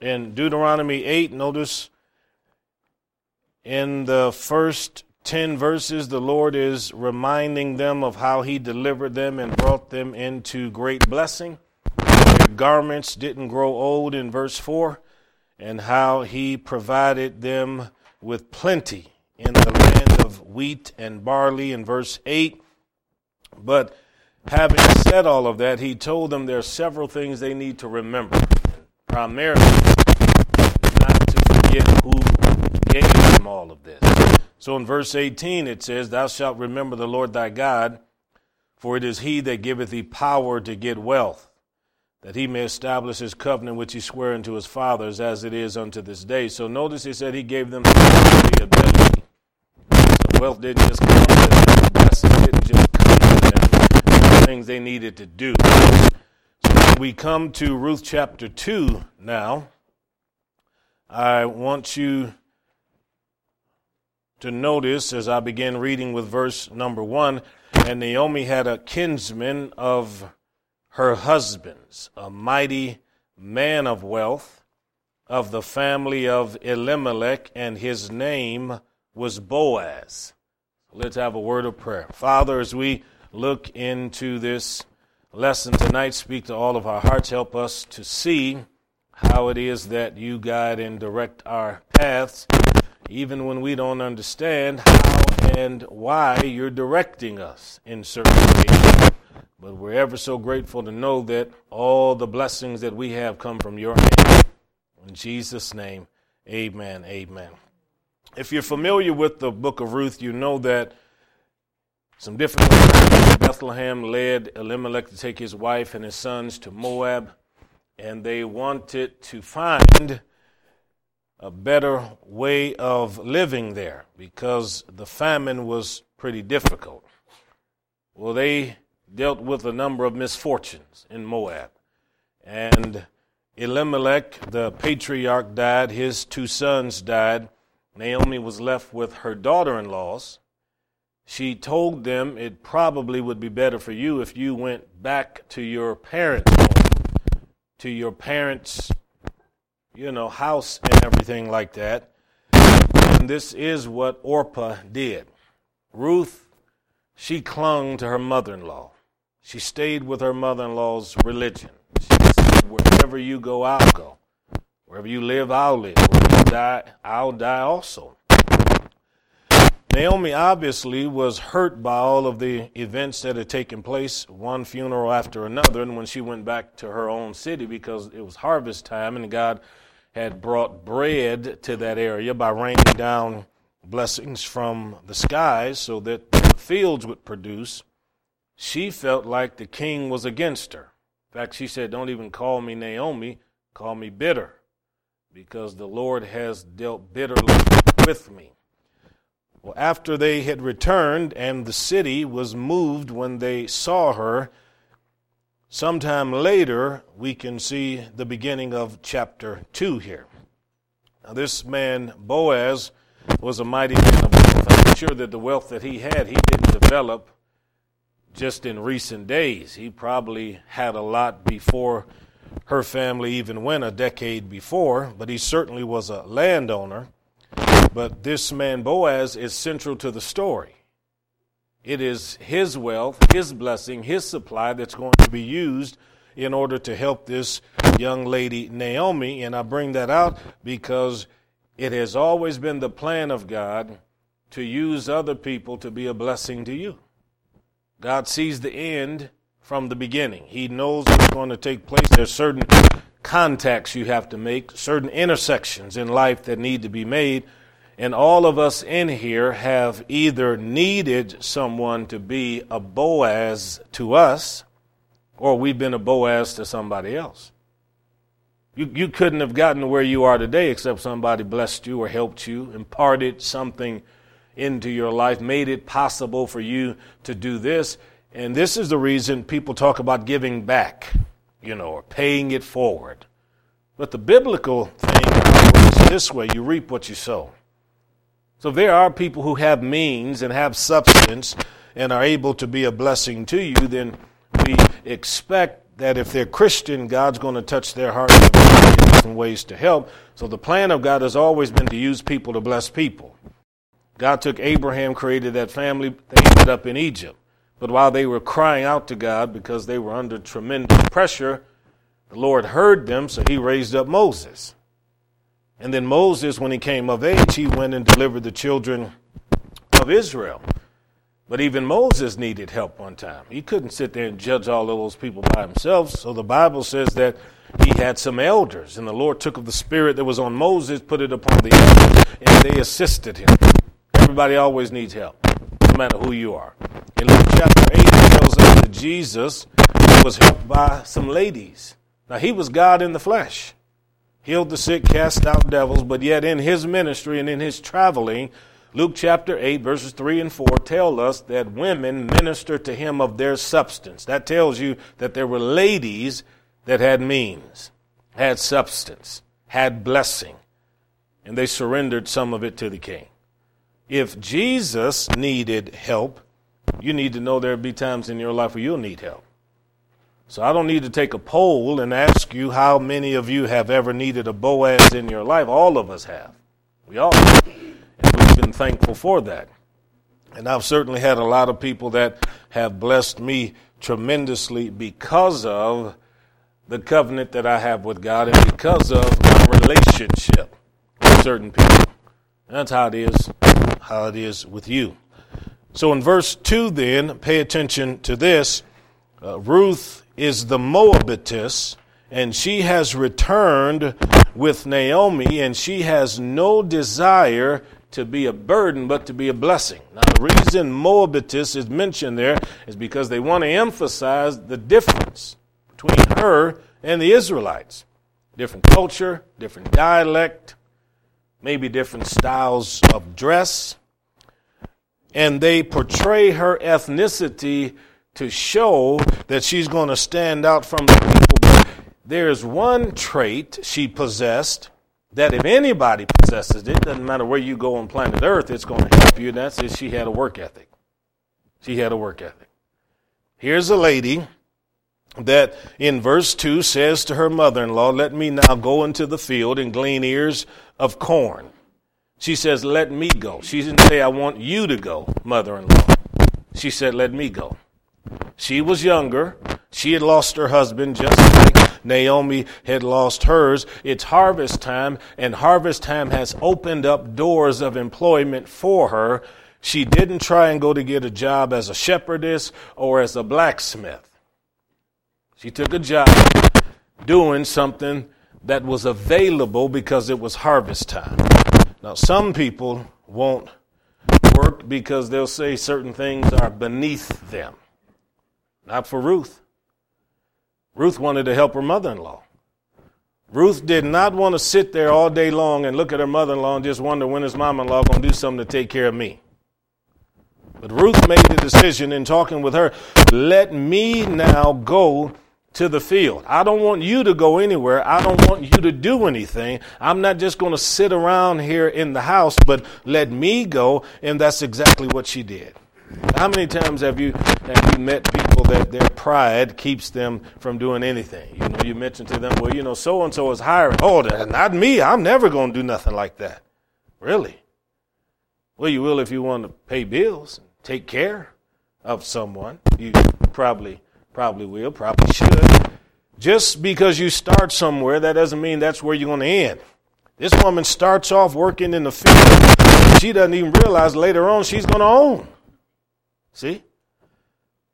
In Deuteronomy 8, notice in the first 10 verses, the Lord is reminding them of how He delivered them and brought them into great blessing. Their garments didn't grow old in verse 4, and how He provided them with plenty in the land of wheat and barley in verse 8. But having said all of that, He told them there are several things they need to remember. Primarily, not to forget who gave them all of this. So in verse 18 it says, Thou shalt remember the Lord thy God, for it is he that giveth thee power to get wealth, that he may establish his covenant which he sware unto his fathers, as it is unto this day. So notice he said he gave them the ability. So wealth didn't just come to them, didn't just come to them, things they needed to do. We come to Ruth chapter 2 now. I want you to notice as I begin reading with verse number one. And Naomi had a kinsman of her husband's, a mighty man of wealth of the family of Elimelech, and his name was Boaz. Let's have a word of prayer. Father, as we look into this lesson tonight, speak to all of our hearts. Help us to see how it is that you guide and direct our paths even when we don't understand how and why you're directing us in certain ways. But we're ever so grateful to know that all the blessings that we have come from your hand. In Jesus' name, amen. Amen. If you're familiar with the book of Ruth, you know that some different Bethlehem led Elimelech to take his wife and his sons to Moab, and they wanted to find a better way of living there because the famine was pretty difficult. Well, they dealt with a number of misfortunes in Moab. And Elimelech, the patriarch, died, his two sons died. Naomi was left with her daughter in laws. She told them it probably would be better for you if you went back to your parents' home, to your parents' you know, house and everything like that. And this is what Orpah did. Ruth, she clung to her mother in law. She stayed with her mother in law's religion. She said, Wherever you go, I'll go. Wherever you live, I'll live. Wherever you die, I'll die also. Naomi obviously was hurt by all of the events that had taken place, one funeral after another, and when she went back to her own city because it was harvest time and God had brought bread to that area by raining down blessings from the skies so that the fields would produce, she felt like the king was against her. In fact, she said, Don't even call me Naomi, call me bitter, because the Lord has dealt bitterly with me. Well, after they had returned and the city was moved when they saw her, Sometime later, we can see the beginning of chapter 2 here. Now, this man, Boaz, was a mighty man of wealth. I'm sure that the wealth that he had, he didn't develop just in recent days. He probably had a lot before her family even went a decade before, but he certainly was a landowner. But this man, Boaz, is central to the story. It is His wealth, His blessing, His supply that's going to be used in order to help this young lady, Naomi. And I bring that out because it has always been the plan of God to use other people to be a blessing to you. God sees the end from the beginning. He knows what's going to take place. There's certain contacts you have to make, certain intersections in life that need to be made and all of us in here have either needed someone to be a Boaz to us, or we've been a Boaz to somebody else. You, you couldn't have gotten to where you are today except somebody blessed you or helped you, imparted something into your life, made it possible for you to do this. And this is the reason people talk about giving back, you know, or paying it forward. But the biblical thing is this way you reap what you sow. So there are people who have means and have substance and are able to be a blessing to you, then we expect that if they're Christian, God's going to touch their heart in different ways to help. So the plan of God has always been to use people to bless people. God took Abraham, created that family, they ended up in Egypt. But while they were crying out to God because they were under tremendous pressure, the Lord heard them, so he raised up Moses. And then Moses, when he came of age, he went and delivered the children of Israel. But even Moses needed help one time. He couldn't sit there and judge all of those people by himself. So the Bible says that he had some elders, and the Lord took of the spirit that was on Moses, put it upon the elders, and they assisted him. Everybody always needs help, no matter who you are. In Luke chapter 8, it tells us that Jesus was helped by some ladies. Now, he was God in the flesh, healed the sick, cast out devils, but yet in his ministry and in his traveling, Luke chapter 8, verses 3 and 4 tell us that women ministered to him of their substance. That tells you that there were ladies that had means, had substance, had blessing, and they surrendered some of it to the king. If Jesus needed help, you need to know there'll be times in your life where you'll need help. So I don't need to take a poll and ask you how many of you have ever needed a Boaz in your life. All of us have. We all have And we've been thankful for that. And I've certainly had a lot of people that have blessed me tremendously because of the covenant that I have with God and because of my relationship with certain people. And that's how it is, how it is with you. So in verse 2, then, pay attention to this. Uh, Ruth is the Moabitess, and she has returned with Naomi, and she has no desire to be a burden, but to be a blessing. Now, the reason Moabitess is mentioned there is because they want to emphasize the difference between her and the Israelites. Different culture, different dialect, maybe different styles of dress. And they portray her ethnicity to show that she's going to stand out from the people. But there's one trait she possessed that if anybody possesses it, doesn't matter where you go on planet Earth, it's going to help you, and that's that she had a work ethic. She had a work ethic. Here's a lady that in verse 2 says to her mother in law, Let me now go into the field and glean ears of corn. She says, Let me go. She didn't say, I want you to go, mother in law. She said, Let me go. She was younger. She had lost her husband just like Naomi had lost hers. It's harvest time, and harvest time has opened up doors of employment for her. She didn't try and go to get a job as a shepherdess or as a blacksmith. She took a job doing something that was available because it was harvest time. Now, some people won't work because they'll say certain things are beneath them. Not for Ruth. Ruth wanted to help her mother in law. Ruth did not want to sit there all day long and look at her mother in law and just wonder when is mom in law going to do something to take care of me. But Ruth made the decision in talking with her let me now go to the field. I don't want you to go anywhere. I don't want you to do anything. I'm not just going to sit around here in the house, but let me go. And that's exactly what she did. How many times have you have you met people that their pride keeps them from doing anything? You know, you mentioned to them, well, you know, so and so is hiring. Oh, not me. I'm never going to do nothing like that. Really? Well, you will if you want to pay bills and take care of someone. You probably probably will, probably should. Just because you start somewhere, that doesn't mean that's where you're going to end. This woman starts off working in the field. She doesn't even realize later on she's going to own. See?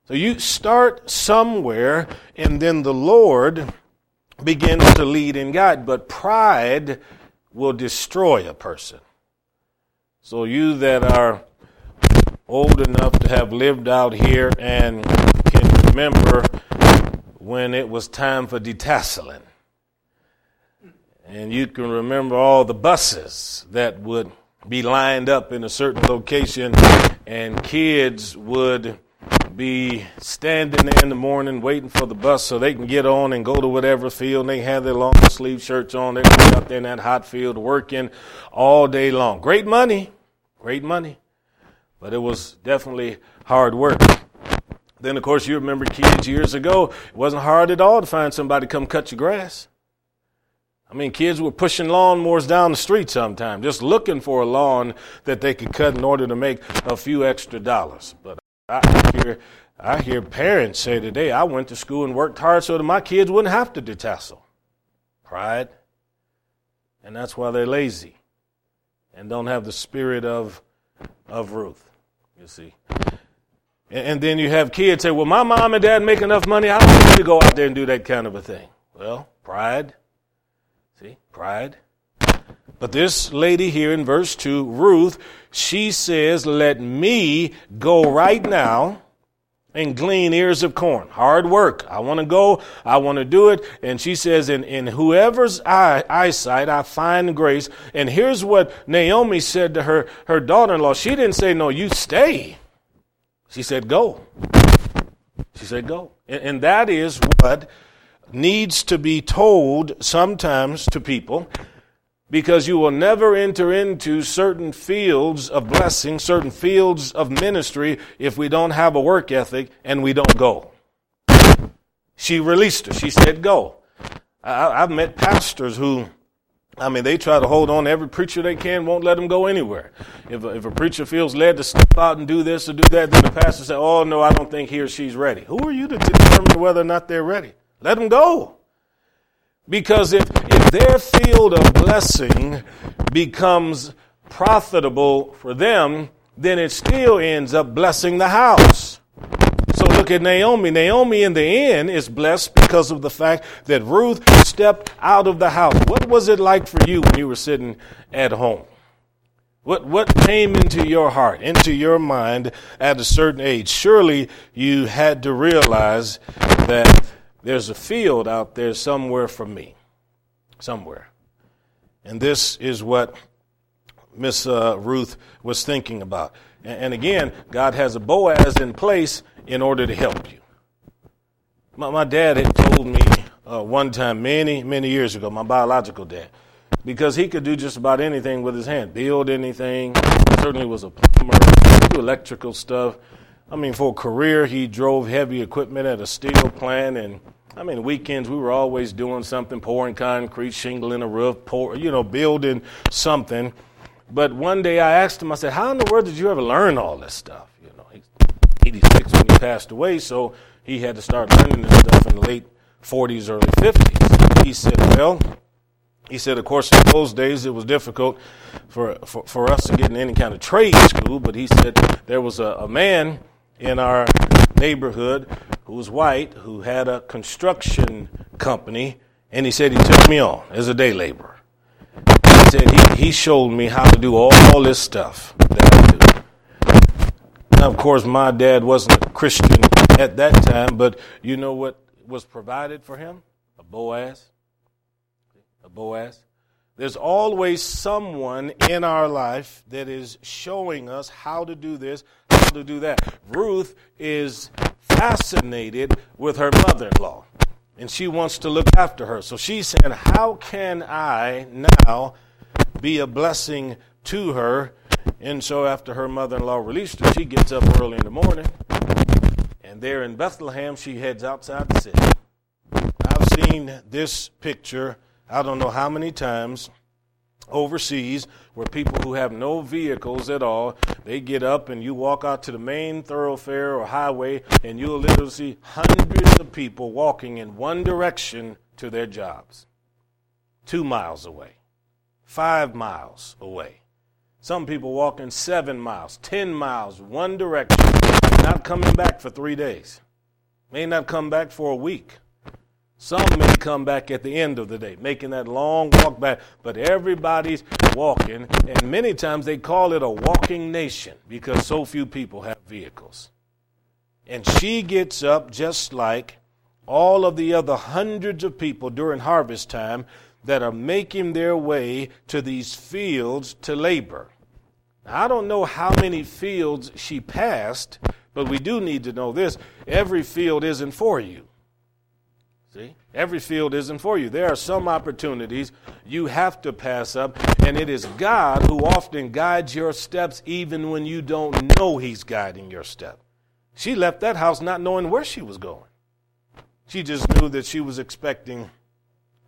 So you start somewhere, and then the Lord begins to lead and guide. But pride will destroy a person. So you that are old enough to have lived out here and can remember when it was time for detasseling. And you can remember all the buses that would be lined up in a certain location, and kids would be standing there in the morning waiting for the bus so they can get on and go to whatever field. They have their long sleeve shirts on. They're out there in that hot field working all day long. Great money, great money, but it was definitely hard work. Then, of course, you remember kids years ago, it wasn't hard at all to find somebody to come cut your grass. I mean, kids were pushing lawnmowers down the street sometime, just looking for a lawn that they could cut in order to make a few extra dollars. But I hear, I hear parents say today, I went to school and worked hard so that my kids wouldn't have to detassel. Pride. And that's why they're lazy and don't have the spirit of, of Ruth, you see. And, and then you have kids say, well, my mom and dad make enough money, I don't need to go out there and do that kind of a thing. Well, pride. Pride. But this lady here in verse 2, Ruth, she says, Let me go right now and glean ears of corn. Hard work. I want to go. I want to do it. And she says, in, in whoever's eye, eyesight, I find grace. And here's what Naomi said to her, her daughter-in-law. She didn't say, no, you stay. She said, go. She said, go. And, and that is what needs to be told sometimes to people because you will never enter into certain fields of blessing, certain fields of ministry if we don't have a work ethic and we don't go. She released her. She said, go. I, have met pastors who, I mean, they try to hold on to every preacher they can, won't let them go anywhere. If a, if a preacher feels led to step out and do this or do that, then the pastor says, oh, no, I don't think he or she's ready. Who are you to determine whether or not they're ready? Let them go. Because if, if their field of blessing becomes profitable for them, then it still ends up blessing the house. So look at Naomi. Naomi in the end is blessed because of the fact that Ruth stepped out of the house. What was it like for you when you were sitting at home? What, what came into your heart, into your mind at a certain age? Surely you had to realize that there's a field out there somewhere for me. Somewhere. And this is what Miss uh, Ruth was thinking about. And, and, again, God has a Boaz in place in order to help you. My, my dad had told me uh, one time, many, many years ago, my biological dad, because he could do just about anything with his hand, build anything. Certainly was a plumber, do electrical stuff. I mean, for a career, he drove heavy equipment at a steel plant and I mean, weekends we were always doing something, pouring concrete, shingling a roof, pour, you know, building something. But one day I asked him, I said, "How in the world did you ever learn all this stuff?" You know, he's 86 when he passed away, so he had to start learning this stuff in the late 40s, early 50s. He said, "Well." He said, of course, in those days it was difficult for, for, for us to get in any kind of trade school, but he said there was a, a man in our neighborhood who was white who had a construction company, and he said he took me on as a day laborer. He said he, he showed me how to do all, all this stuff that I do. Now, of course, my dad wasn't a Christian at that time, but you know what was provided for him? A Boaz. A Boaz. There's always someone in our life that is showing us how to do this, how to do that. Ruth is fascinated with her mother in law, and she wants to look after her. So she's saying, How can I now be a blessing to her? And so after her mother in law released her, she gets up early in the morning, and there in Bethlehem, she heads outside the city. I've seen this picture I don't know how many times overseas where people who have no vehicles at all they get up and you walk out to the main thoroughfare or highway and you'll literally see hundreds of people walking in one direction to their jobs. Two miles away. Five miles away. Some people walking seven miles ten miles one direction not coming back for three days. May not come back for a week some may come back at the end of the day, making that long walk back, but everybody's walking, and many times they call it a walking nation because so few people have vehicles. And she gets up just like all of the other hundreds of people during harvest time that are making their way to these fields to labor. Now, I don't know how many fields she passed, but we do need to know this every field isn't for you. See? Every field isn't for you. There are some opportunities you have to pass up, and it is God who often guides your steps even when you don't know He's guiding your step. She left that house not knowing where she was going. She just knew that she was expecting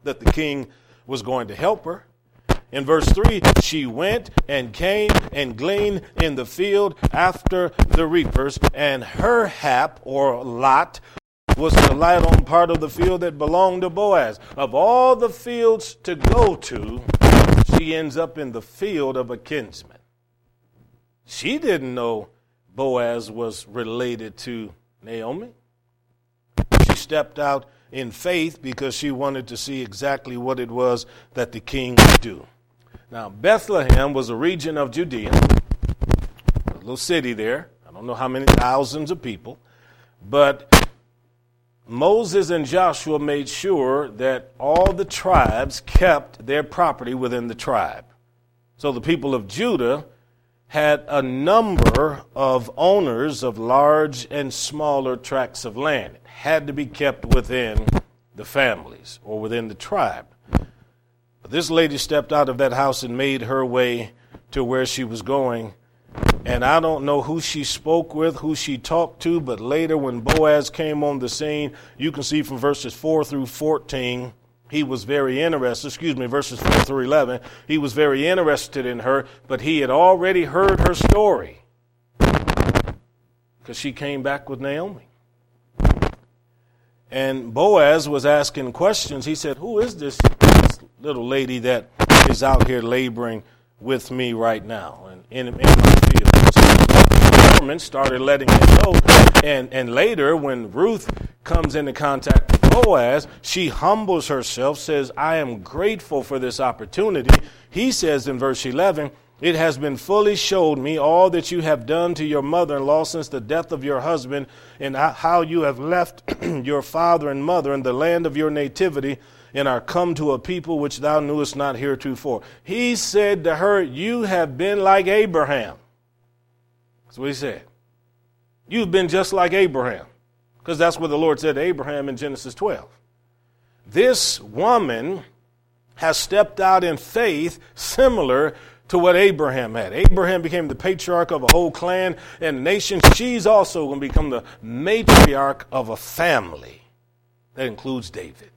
that the king was going to help her. In verse 3, she went and came and gleaned in the field after the reapers, and her hap or lot was to light on part of the field that belonged to Boaz. Of all the fields to go to, she ends up in the field of a kinsman. She didn't know Boaz was related to Naomi. She stepped out in faith because she wanted to see exactly what it was that the king would do. Now, Bethlehem was a region of Judea, a little city there. I don't know how many thousands of people, but Moses and Joshua made sure that all the tribes kept their property within the tribe. So the people of Judah had a number of owners of large and smaller tracts of land. It had to be kept within the families or within the tribe. But this lady stepped out of that house and made her way to where she was going and I don't know who she spoke with, who she talked to, but later when Boaz came on the scene, you can see from verses 4 through 14, he was very interested, excuse me, verses 4 through 11, he was very interested in her, but he had already heard her story because she came back with Naomi. And Boaz was asking questions. He said, Who is this, this little lady that is out here laboring with me right now and in, in my? Started letting him know. And, and later, when Ruth comes into contact with Boaz, she humbles herself, says, I am grateful for this opportunity. He says in verse 11, it has been fully showed me all that you have done to your mother in law since the death of your husband, and how you have left your father and mother in the land of your nativity, and are come to a people which thou knewest not heretofore. He said to her, You have been like Abraham. That's what he said. You've been just like Abraham. Because that's what the Lord said to Abraham in Genesis 12. This woman has stepped out in faith similar to what Abraham had. Abraham became the patriarch of a whole clan and nation. She's also going to become the matriarch of a family that includes David.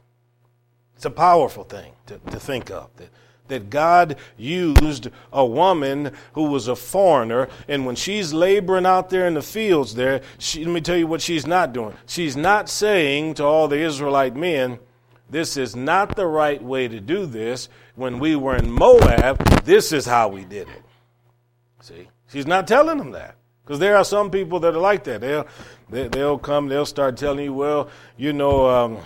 It's a powerful thing to, to think of. That that God used a woman who was a foreigner, and when she's laboring out there in the fields there, she, let me tell you what she's not doing. She's not saying to all the Israelite men, this is not the right way to do this. When we were in Moab, this is how we did it. See? She's not telling them that. Because there are some people that are like that. They'll, they, they will come, they'll start telling you, well, you know, um,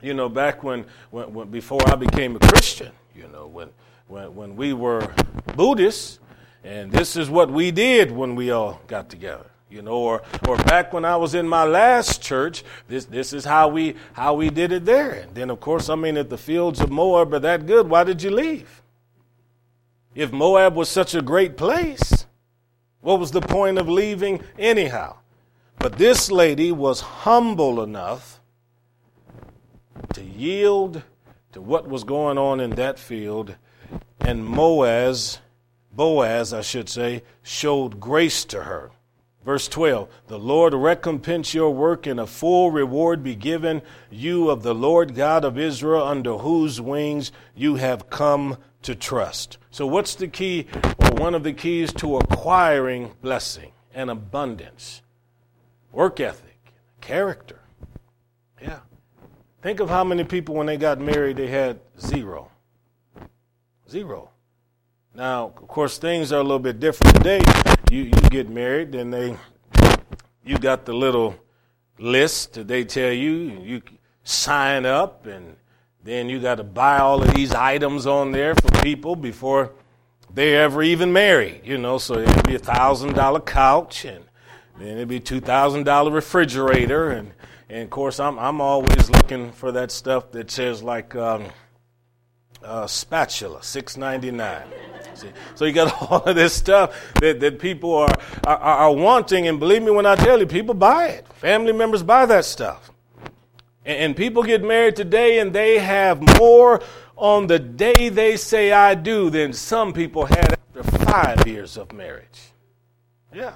you know, back when, when, when, before I became a Christian, you know, when, when, when we were Buddhists, and this is what we did when we all got together. You know, or, or back when I was in my last church, this, this is how we, how we did it there. And then, of course, I mean, if the fields of Moab are that good, why did you leave? If Moab was such a great place, what was the point of leaving anyhow? But this lady was humble enough to yield to what was going on in that field, and Moaz, Boaz, I should say, showed grace to her. Verse 12 The Lord recompense your work, and a full reward be given you of the Lord God of Israel, under whose wings you have come to trust. So, what's the key, or one of the keys to acquiring blessing and abundance? Work ethic, character. Yeah. Think of how many people, when they got married, they had zero. Zero. Now, of course, things are a little bit different today. You, you get married, and they, you got the little list that they tell you. You sign up, and then you got to buy all of these items on there for people before they ever even marry. You know, so it'd be a thousand dollar couch, and then it'd be two thousand dollar refrigerator, and and of course, I'm, I'm always looking for that stuff that says, like, um, uh, spatula, six ninety nine. So you got all of this stuff that, that people are, are, are wanting, and believe me when I tell you, people buy it. Family members buy that stuff. And, and people get married today, and they have more on the day they say I do than some people had after five years of marriage. Yeah.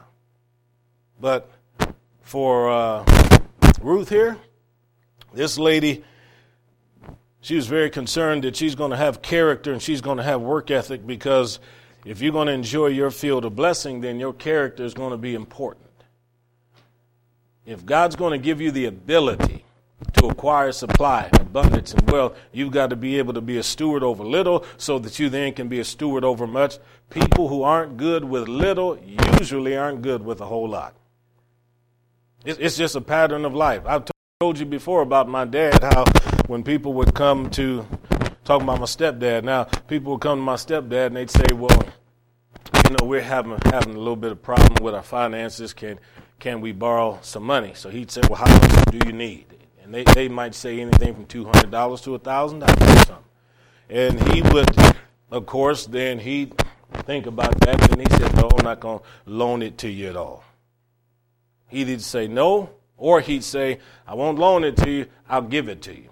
But for uh, Ruth here, this lady She was very concerned that she's going to have character and she's going to have work ethic because if you're going to enjoy your field of blessing, then your character is going to be important. If God's going to give you the ability to acquire supply, abundance, and wealth, you've got to be able to be a steward over little so that you then can be a steward over much. People who aren't good with little usually aren't good with a whole lot. It's just a pattern of life. I've told you before about my dad, how when people would come to talk about my stepdad, now people would come to my stepdad and they'd say, well, you know, we're having having a little bit of problem with our finances. Can can we borrow some money? So he'd say, well, how much do you need? And they, they might say anything from two hundred dollars to a thousand dollars or something. And he would, of course, then he'd think about that, and he said, no, I'm not going to loan it to you at all. He'd either say no, or he'd say, I won't loan it to you, I'll give it to you.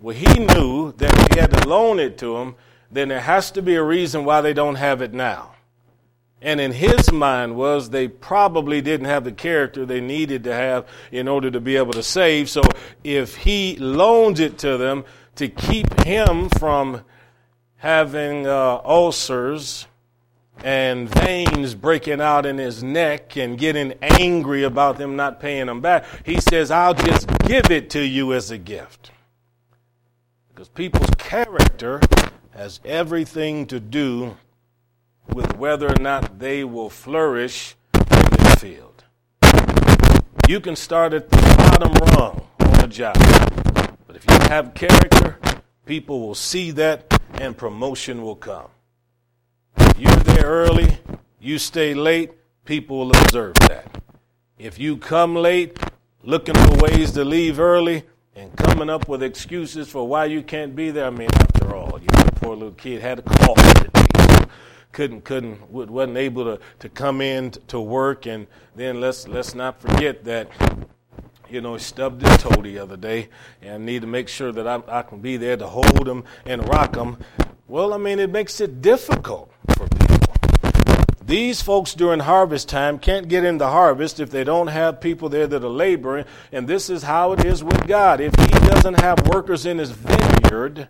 Well, he knew that if he had to loan it to him, then there has to be a reason why they don't have it now. And in his mind was they probably didn't have the character they needed to have in order to be able to save. So if he loans it to them to keep him from having uh, ulcers and veins breaking out in his neck and getting angry about them not paying him back, he says, I'll just give it to you as a gift. Because people's character has everything to do with whether or not they will flourish in this field. You can start at the bottom rung on a job, but if you have character, people will see that and promotion will come. You're there early, you stay late, people will observe that. If you come late, looking for ways to leave early, and coming up with excuses for why you can't be there, I mean, after all, you know, poor little kid had a cough couldn't couldn't wasn't able to, to come in to work and then let's let's not forget that you know, he stubbed his toe the other day, and I need to make sure that I, I can be there to hold him and rock him. Well, I mean, it makes it difficult for. These folks during harvest time can't get in the harvest if they don't have people there that are laboring, and this is how it is with God. If He doesn't have workers in His vineyard,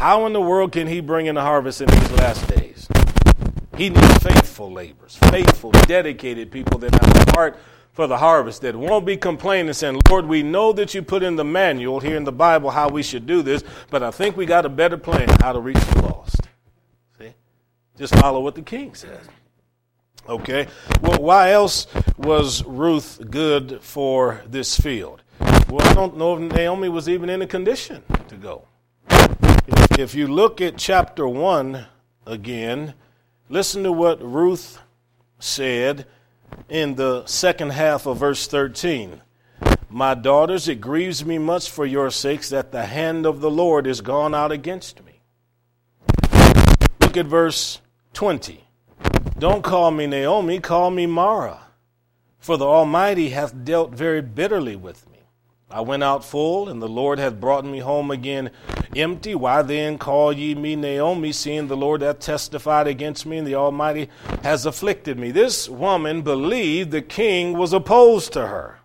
how in the world can He bring in the harvest in these last days? He needs faithful laborers, faithful, dedicated people that have a heart for the harvest, that won't be complaining saying, Lord, we know that you put in the manual here in the Bible how we should do this, but I think we got a better plan how to reach the lost. See? Just follow what the king says. Okay? Well, why else was Ruth good for this field? Well, I don't know if Naomi was even in a condition to go. If, you look at chapter 1 again, Listen to what Ruth said in the second half of verse 13. My daughters, it grieves me much for your sakes that the hand of the Lord is gone out against me. Look at verse 20. Don't call me Naomi, call me Mara, for the Almighty hath dealt very bitterly with me. I went out full, and the Lord hath brought me home again empty. Why then call ye me Naomi, seeing the Lord hath testified against me, and the Almighty has afflicted me? This woman believed the king was opposed to her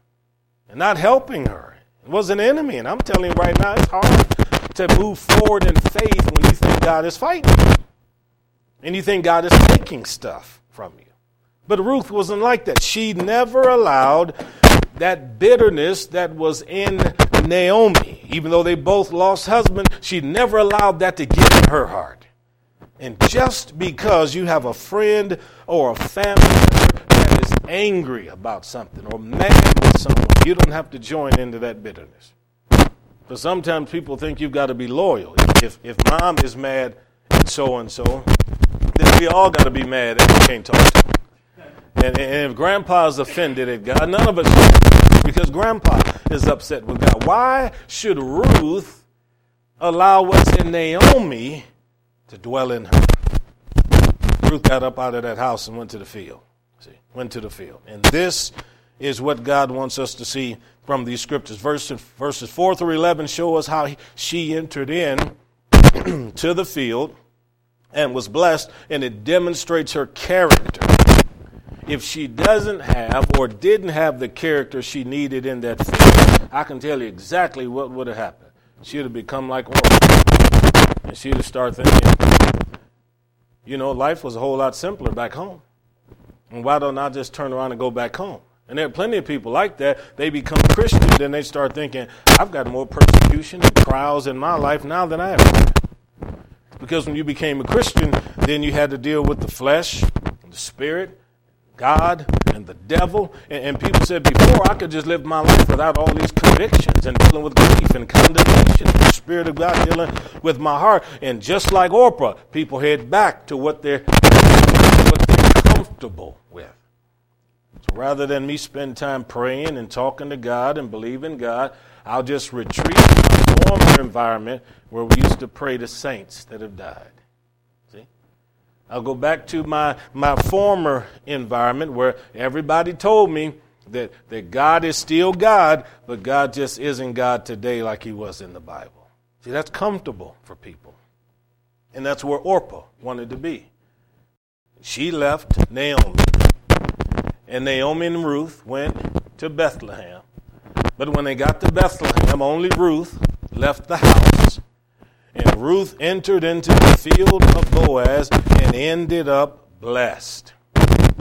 and not helping her. It was an enemy. And I'm telling you right now, it's hard to move forward in faith when you think God is fighting. And you think God is taking stuff from you. But Ruth wasn't like that. She never allowed that bitterness that was in Naomi. Even though they both lost husband, she never allowed that to get in her heart. And just because you have a friend or a family member that is angry about something or mad with someone, you don't have to join into that bitterness. But sometimes people think you've got to be loyal. If, if mom is mad at so and so, we all got to be mad and we can't talk to them. And, and if grandpa is offended at God, none of us because grandpa is upset with God. Why should Ruth allow what's in Naomi to dwell in her? Ruth got up out of that house and went to the field. See, went to the field. And this is what God wants us to see from these scriptures. Verses, verses 4 through 11 show us how she entered in to the field and was blessed, and it demonstrates her character if she doesn't have or didn't have the character she needed in that field, I can tell you exactly what would have happened. she'd have become like Orpah. And she'd have started thinking, you know, life was a whole lot simpler back home. And why don't I just turn around and go back home? And there are plenty of people like that. They become Christians, then they start thinking, I've got more persecution and trials in my life now than I ever had. Because when you became a Christian, then you had to deal with the flesh, the spirit, God, and the devil. And, and, people said before, I could just live my life without all these convictions and dealing with grief and condemnation. The Spirit of God dealing with my heart. And just like Orpah, people head back to what they're, what they're comfortable with. So rather than me spend time praying and talking to God and believing God, I'll just retreat former environment where we used to pray to saints that have died. See? I'll go back to my, my former environment where everybody told me that, that God is still God, but God just isn't God today like he was in the Bible. See, that's comfortable for people. And that's where Orpah wanted to be. She left Naomi. And Naomi and Ruth went to Bethlehem. But when they got to Bethlehem, only Ruth left the house and Ruth entered into the field of Boaz and ended up blessed.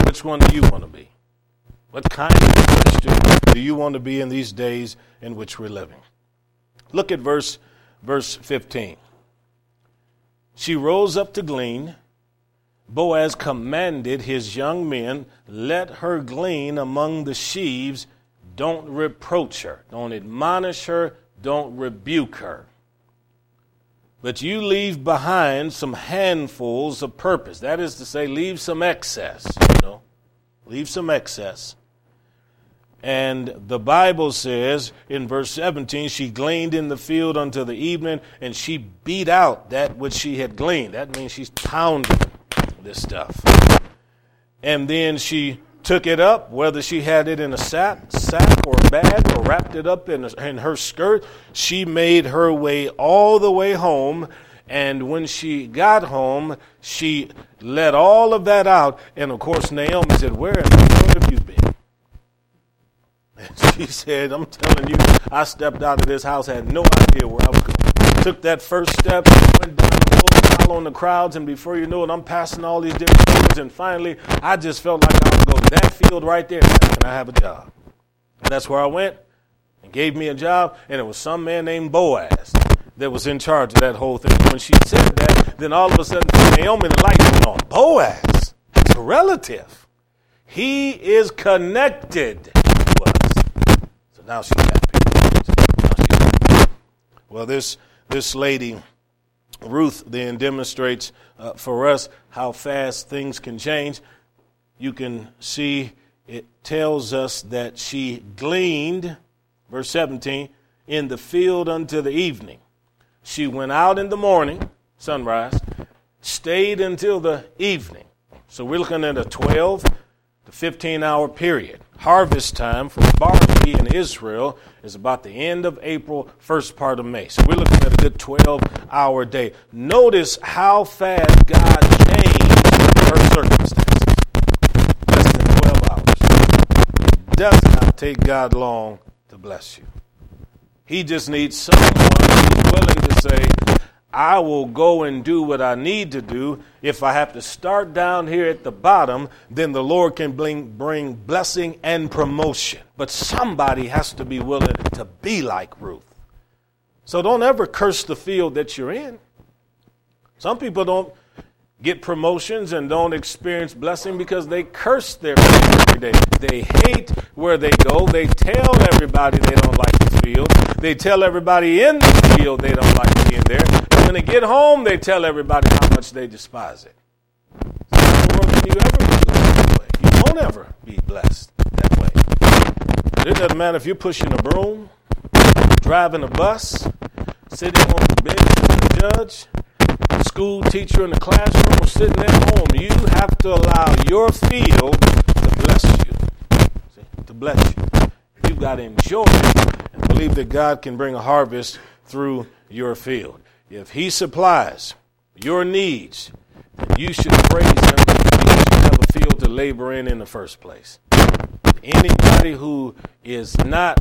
Which one do you want to be? What kind of Christian do you want to be in these days in which we're living? Look at verse verse 15. She rose up to glean. Boaz commanded his young men, let her glean among the sheaves. Don't reproach her. Don't admonish her. Don't rebuke her but you leave behind some handfuls of purpose. That is to say, leave some excess, you know. Leave some excess. And the Bible says in verse 17, she gleaned in the field until the evening, and she beat out that which she had gleaned. That means she's pounding this stuff. And then she took it up, whether she had it in a sack, sack or bag or wrapped it up in, in her skirt. She made her way all the way home. And when she got home, she let all of that out. And of course, Naomi said, Where in the world have you been? And she said, I'm telling you, I stepped out of this house, had no idea where I was going. Took that first step, went down on the crowds, and before you know it, I'm passing all these different fields, and finally, I just felt like I would go to that field right there. and I have a job? And that's where I went and gave me a job, and it was some man named Boaz that was in charge of that whole thing. When she said that, then all of a sudden, Naomi, the light went on. Boaz, a relative. He is connected to us. So now she's happy. Well, this this lady Ruth then demonstrates uh, for us how fast things can change. You can see it tells us that she gleaned, verse 17, in the field unto the evening. She went out in the morning, sunrise, stayed until the evening. So we're looking at a 12 to 15 hour period harvest time for barley in Israel is about the end of April, first part of May. So we're looking at a good 12 hour day. Notice how fast God changed her circumstances. Less than 12 hours. It does not take God long to bless you. He just needs someone who's willing to say, I will go and do what I need to do. If I have to start down here at the bottom, then the Lord can bring, bring blessing and promotion. But somebody has to be willing to be like Ruth. So don't ever curse the field that you're in. Some people don't get promotions and don't experience blessing because they curse their field every day. They hate where they go. They tell everybody they don't like the field. They tell everybody in the field they don't like being there. When they get home, they tell everybody how much they despise it. The you ever be blessed that way? You won't ever be blessed that way. It doesn't matter if you're pushing a broom, driving a bus, sitting on the bench as a judge, school teacher in the classroom or sitting at home, you have to allow your field to bless you. See, to bless you. You've got to enjoy it and believe that God can bring a harvest through your field. If He supplies your needs, then you should praise Him. You should have a field to labor in in the first place. Anybody who is not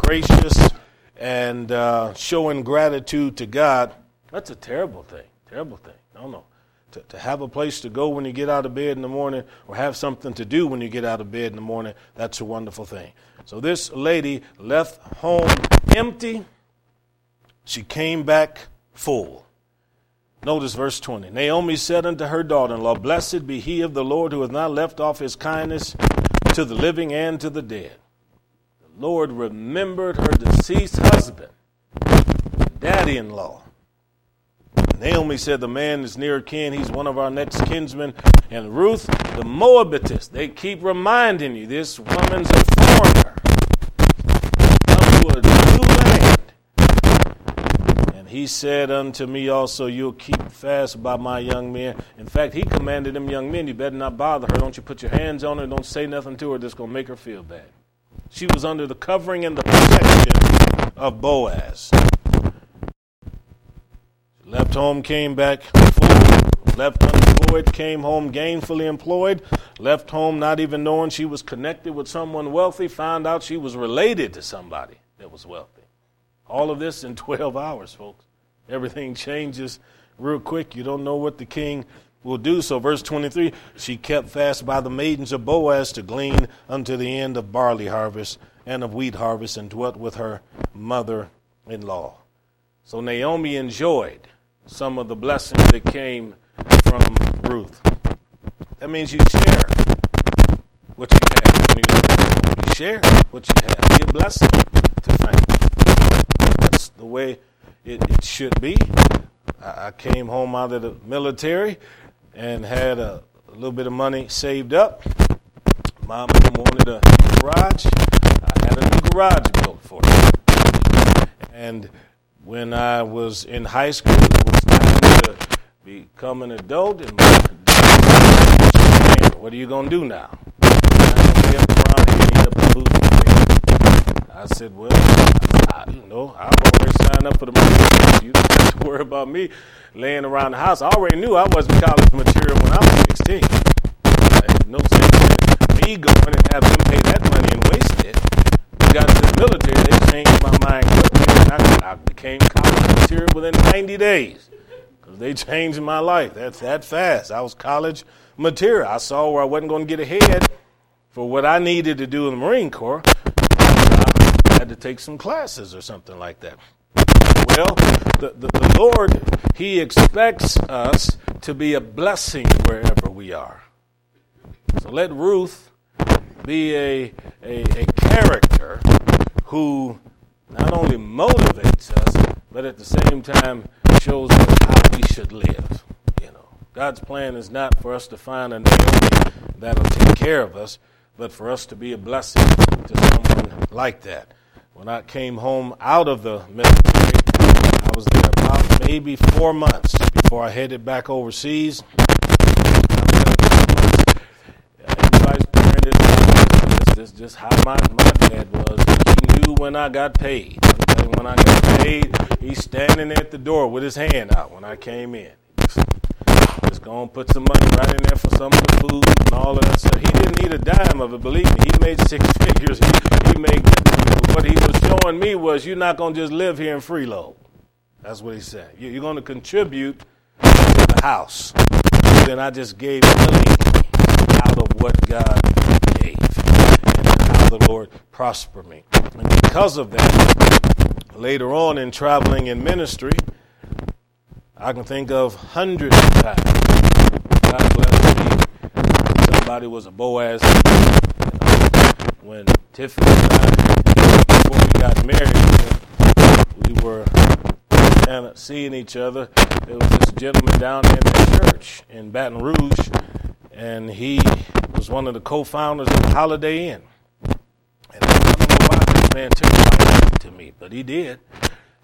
gracious and uh, showing gratitude to God, that's a terrible thing. Terrible thing. No, no. To, to have a place to go when you get out of bed in the morning or have something to do when you get out of bed in the morning, that's a wonderful thing. So this lady left home empty. She came back full. Notice verse 20. Naomi said unto her daughter in law, Blessed be he of the Lord who hath not left off his kindness to the living and to the dead. The Lord remembered her deceased husband, daddy in law. Naomi said, The man is near kin. He's one of our next kinsmen. And Ruth, the Moabitess, they keep reminding you this woman's a foreigner. Come to a new land. And he said unto me also, You'll keep fast by my young men. In fact, he commanded them young men, You better not bother her. Don't you put your hands on her. Don't say nothing to her that's going to make her feel bad. She was under the covering and the protection of Boaz. Left home, came back. Left unemployed, came home gainfully employed. Left home not even knowing she was connected with someone wealthy. Found out she was related to somebody that was wealthy. All of this in 12 hours, folks. Everything changes real quick. You don't know what the king will do. So, verse 23 she kept fast by the maidens of Boaz to glean unto the end of barley harvest and of wheat harvest, and dwelt with her mother in law. So, Naomi enjoyed some of the blessings that came from Ruth. That means you share what you have. You share what you have. Be a blessing to family. The way it, it should be. I, I came home out of the military and had a, a little bit of money saved up. Mom wanted a garage. I had a new garage built for her. And when I was in high school, it was time to become an adult. And what are you going to do now? I said, well, I, you know, I've already signed up for the Marine You don't have to worry about me laying around the house. I already knew I wasn't college material when I was 16. no sense me going and having them pay that money and waste it. We got to the military, they changed my mind quickly, and I, I became college material within 90 days. Because they changed my life. That's that fast. I was college material. I saw where I wasn't going to get ahead for what I needed to do in the Marine Corps had to take some classes or something like that. Well, the, the, the Lord, He expects us to be a blessing wherever we are. So let Ruth be a, a, a character who not only motivates us, but at the same time shows us how we should live. You know, God's plan is not for us to find a Naomi that'll take care of us, but for us to be a blessing to someone like that. When I came home out of the military, I was there about maybe four months before I headed back overseas. Everybody's parent is this just how my, my dad was. He knew when I got paid. when I got paid, he's standing at the door with his hand out when I came in. To put some money right in there for some of the food and all of that stuff. He didn't need a dime of it, believe me. He made six figures. He, made. What he was showing me was you're not to just live here in freeload. That's what he said. You're to contribute to the house. Then I just gave willingly out of what God gave and how the Lord prospered me. And because of that, later on in traveling in ministry, I can think of hundreds of times. God bless me. Somebody was a Boaz. When Tiffany and I, before we got married, we were kind of seeing each other. There was this gentleman down in the church in Baton Rouge, and he was one of the co-founders of Holiday Inn. And I don't know why this man took to me, but he did.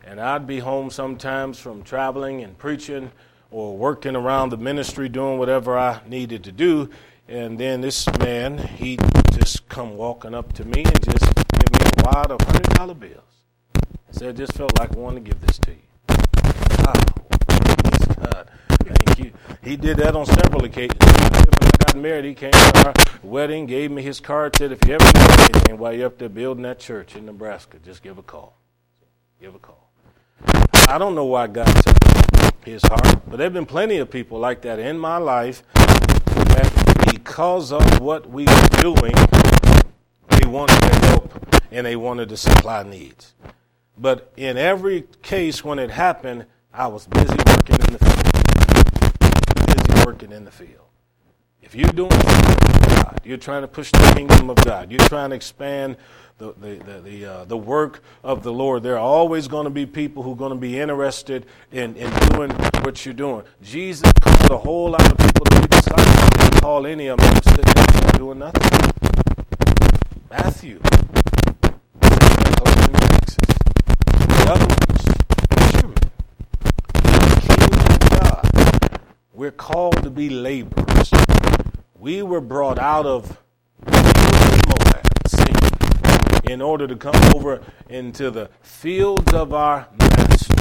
And I'd be home sometimes from traveling and preaching or working around the ministry doing whatever I needed to do. And then this man, he just come walking up to me and just give me a wad of hundred dollar bills. I said, just felt like I wanted to give this to you. Oh, wow. God. Thank you. He did that on several occasions. When I got married, he came to our wedding, gave me his card, said, if you ever need anything while you're up there building that church in Nebraska, just give a call. give a call. I don't know why God took his heart, but there have been plenty of people like that in my life that because of what we were doing, they wanted to help and they wanted to supply needs. But in every case when it happened, I was busy working in the field. Busy working in the field. If you're doing God, you're trying to push the kingdom of God, you're trying to expand the, the, the, the, uh, the work of the Lord. There are always going to be people who are going to be interested in, in doing what you're doing. Jesus called a whole lot of people to be disciples. He didn't call any of them sitting there doing nothing. Matthew, other. God. We're called to be laborers. We were brought out of in order to come over into the fields of our master.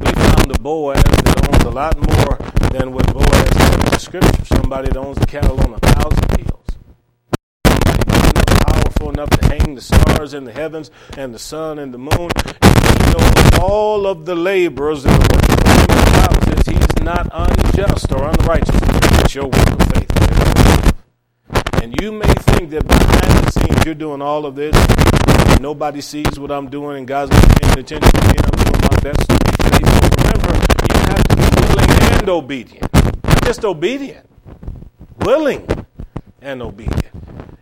We found a Boaz that owns a lot more than what Boaz in the scripture. Somebody that owns the cattle on a thousand hills. Powerful enough to hang the stars in the heavens and the sun and the moon. He knows all of the laborers working. The says he's not unjust or unrighteous. It's your work of faith. And you may think that behind the scenes you're doing all of this, nobody sees what I'm doing, and God's not paying attention to me, I'm doing my best. Remember, you have to be willing and obedient. Not just obedient, willing and obedient.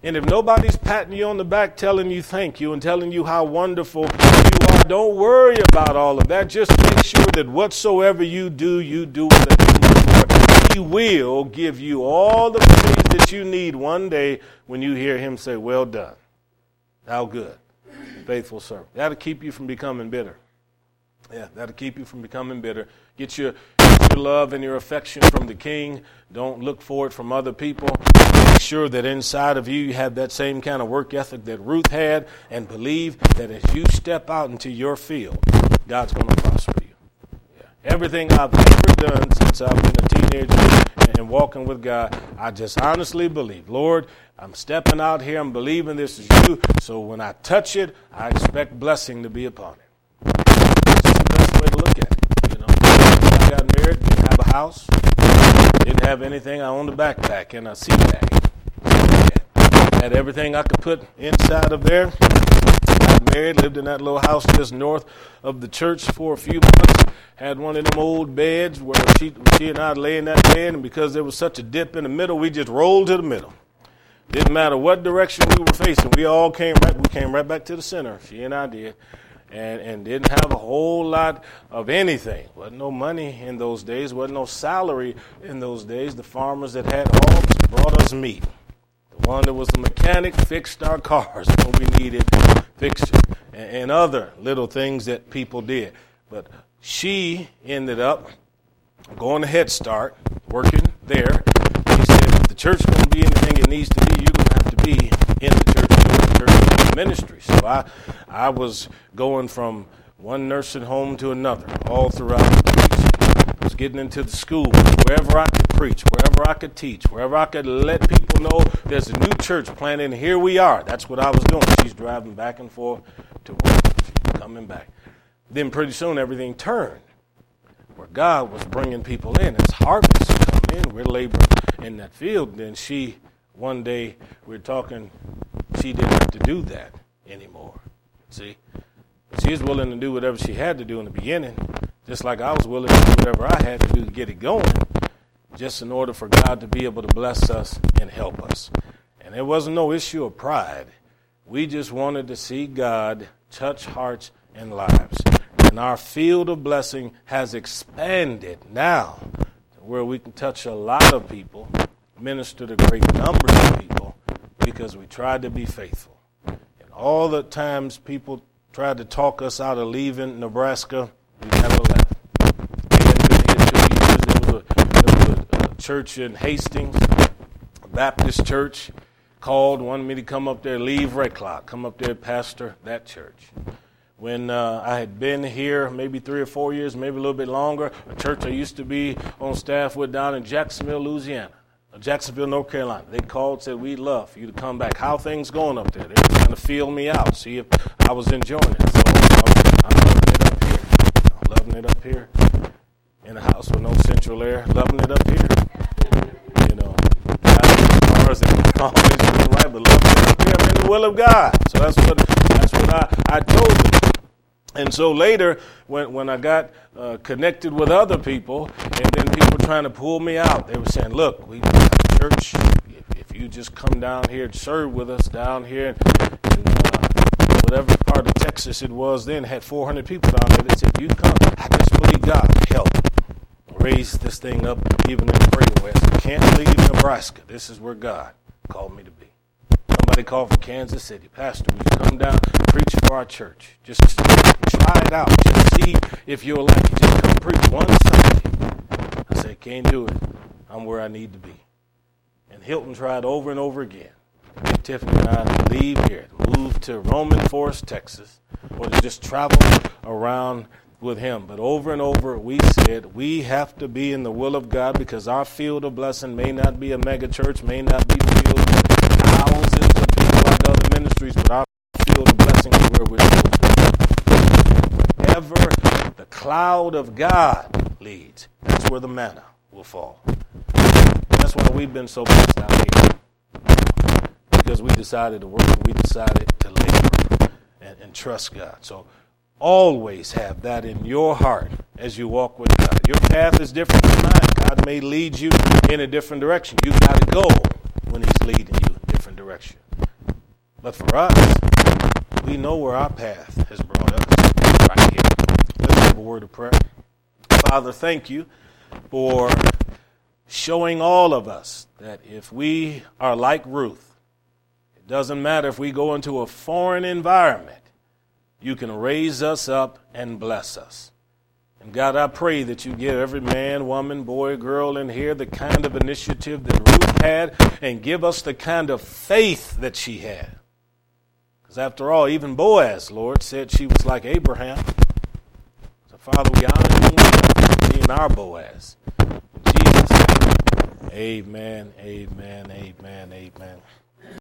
And if nobody's patting you on the back, telling you thank you, and telling you how wonderful you are, don't worry about all of that. Just make sure that whatsoever you do, you do with He will give you all the praise that you need one day when you hear him say, Well done. How good. Faithful servant. That'll keep you from becoming bitter. Yeah, that'll keep you from becoming bitter. Get your, your love and your affection from the king. Don't look for it from other people. Make sure that inside of you you have that same kind of work ethic that Ruth had and believe that as you step out into your field, God's going to prosper you. Yeah. Everything I've done since I've been a teenager and walking with God, I just honestly believe, Lord, I'm stepping out here, I'm believing this is you, so when I touch it, I expect blessing to be upon it. This is the best way to look at it. You know, I got married, didn't have a house, didn't have anything. I owned a backpack and a seat bag. Had everything I could put inside of there. Got married, lived in that little house just north of the church for a few months. Had one of them old beds where she, she and I lay in that bed, and because there was such a dip in the middle, we just rolled to the middle. Didn't matter what direction we were facing, we all came right. We came right back to the center. She and I did, and and didn't have a whole lot of anything. wasn't no money in those days. wasn't no salary in those days. The farmers that had hogs brought us meat. The one that was the mechanic fixed our cars when we needed fixture, and, and other little things that people did. But she ended up going to Head Start, working there. He said, if the church to be anything it needs to be, you're going to have to be in the church, church ministry. So I, I was going from one nursing home to another all throughout the. I was getting into the school, wherever I could preach, wherever I could teach, wherever I could let people know there's a new church planted, and here we are. That's what I was doing. She's driving back and forth to work, coming back. Then pretty soon everything turned. Where God was bringing people in, as harvest come in, we're laboring in that field. Then she, one day, we're talking, she didn't have to do that anymore. See? She was willing to do whatever she had to do in the beginning, just like I was willing to do whatever I had to do to get it going, just in order for God to be able to bless us and help us. And it wasn't no issue of pride. We just wanted to see God touch hearts and lives. And our field of blessing has expanded now to where we can touch a lot of people, minister to great numbers of people, because we tried to be faithful. And all the times people tried to talk us out of leaving Nebraska, we never left. We had been here two years. There was a, there was a, a church in Hastings, Baptist church, called, wanted me to come up there, leave Red Cloud, come up there, pastor that church when uh, I had been here maybe three or four years, maybe a little bit longer, a church I used to be on staff with down in Jacksonville, Louisiana, uh, Jacksonville, North Carolina. They called, said, We'd love for you to come back. How things going up there? They were trying to feel me out, see if I was enjoying it. So I'm loving it up here. I'm, loving it up here in a house with no central air, loving it up here. Right, but loving it up here. I'm in the will of God. So that's what that's what I, I told them. And so later, when, when I got uh, connected with other people, and then people trying to pull me out, they were saying, Look, we church, if, if you just come down here and serve with us down here, and, uh, whatever part of Texas it was then, had 400 people down there that said, You come, I just believe God help raise this thing up even in the West. I can't leave Nebraska. This is where God called me to be. Somebody called from Kansas City. Pastor, will you come down preach for our church? Just try it out. Just see if you'll like it. Just come preach one Sunday. I said, can't do it. I'm where I need to be. And Hilton tried over and over again. Tiffany and I leave here, move to Roman Forest, Texas, or to just travel around with him. But over and over, we said we have to be in the will of God because our field of blessing may not be a mega church, may not be filled with thousands of people like other ministries, but our field of blessing is where we're supposed to be. Ever the cloud of God leads, that's where the manna will fall. That's why we've been so blessed out here. Because we decided to work, we decided to labor and, and trust God. So always have that in your heart as you walk with God. Your path is different than mine. God may lead you in a different direction. You've got to go when He's leading you in a different direction. But for us, we know where our path has brought us right here. Let's have a word of prayer. Father, thank you for showing all of us that if we are like Ruth, it doesn't matter if we go into a foreign environment, you can raise us up and bless us. And God, I pray that you give every man, woman, boy, girl in here the kind of initiative that Ruth had and give us the kind of faith that she had. Because after all, even Boaz, Lord, said she was like Abraham. So, Father, we honor you being our Boaz. In Jesus' name, amen, amen, amen, amen.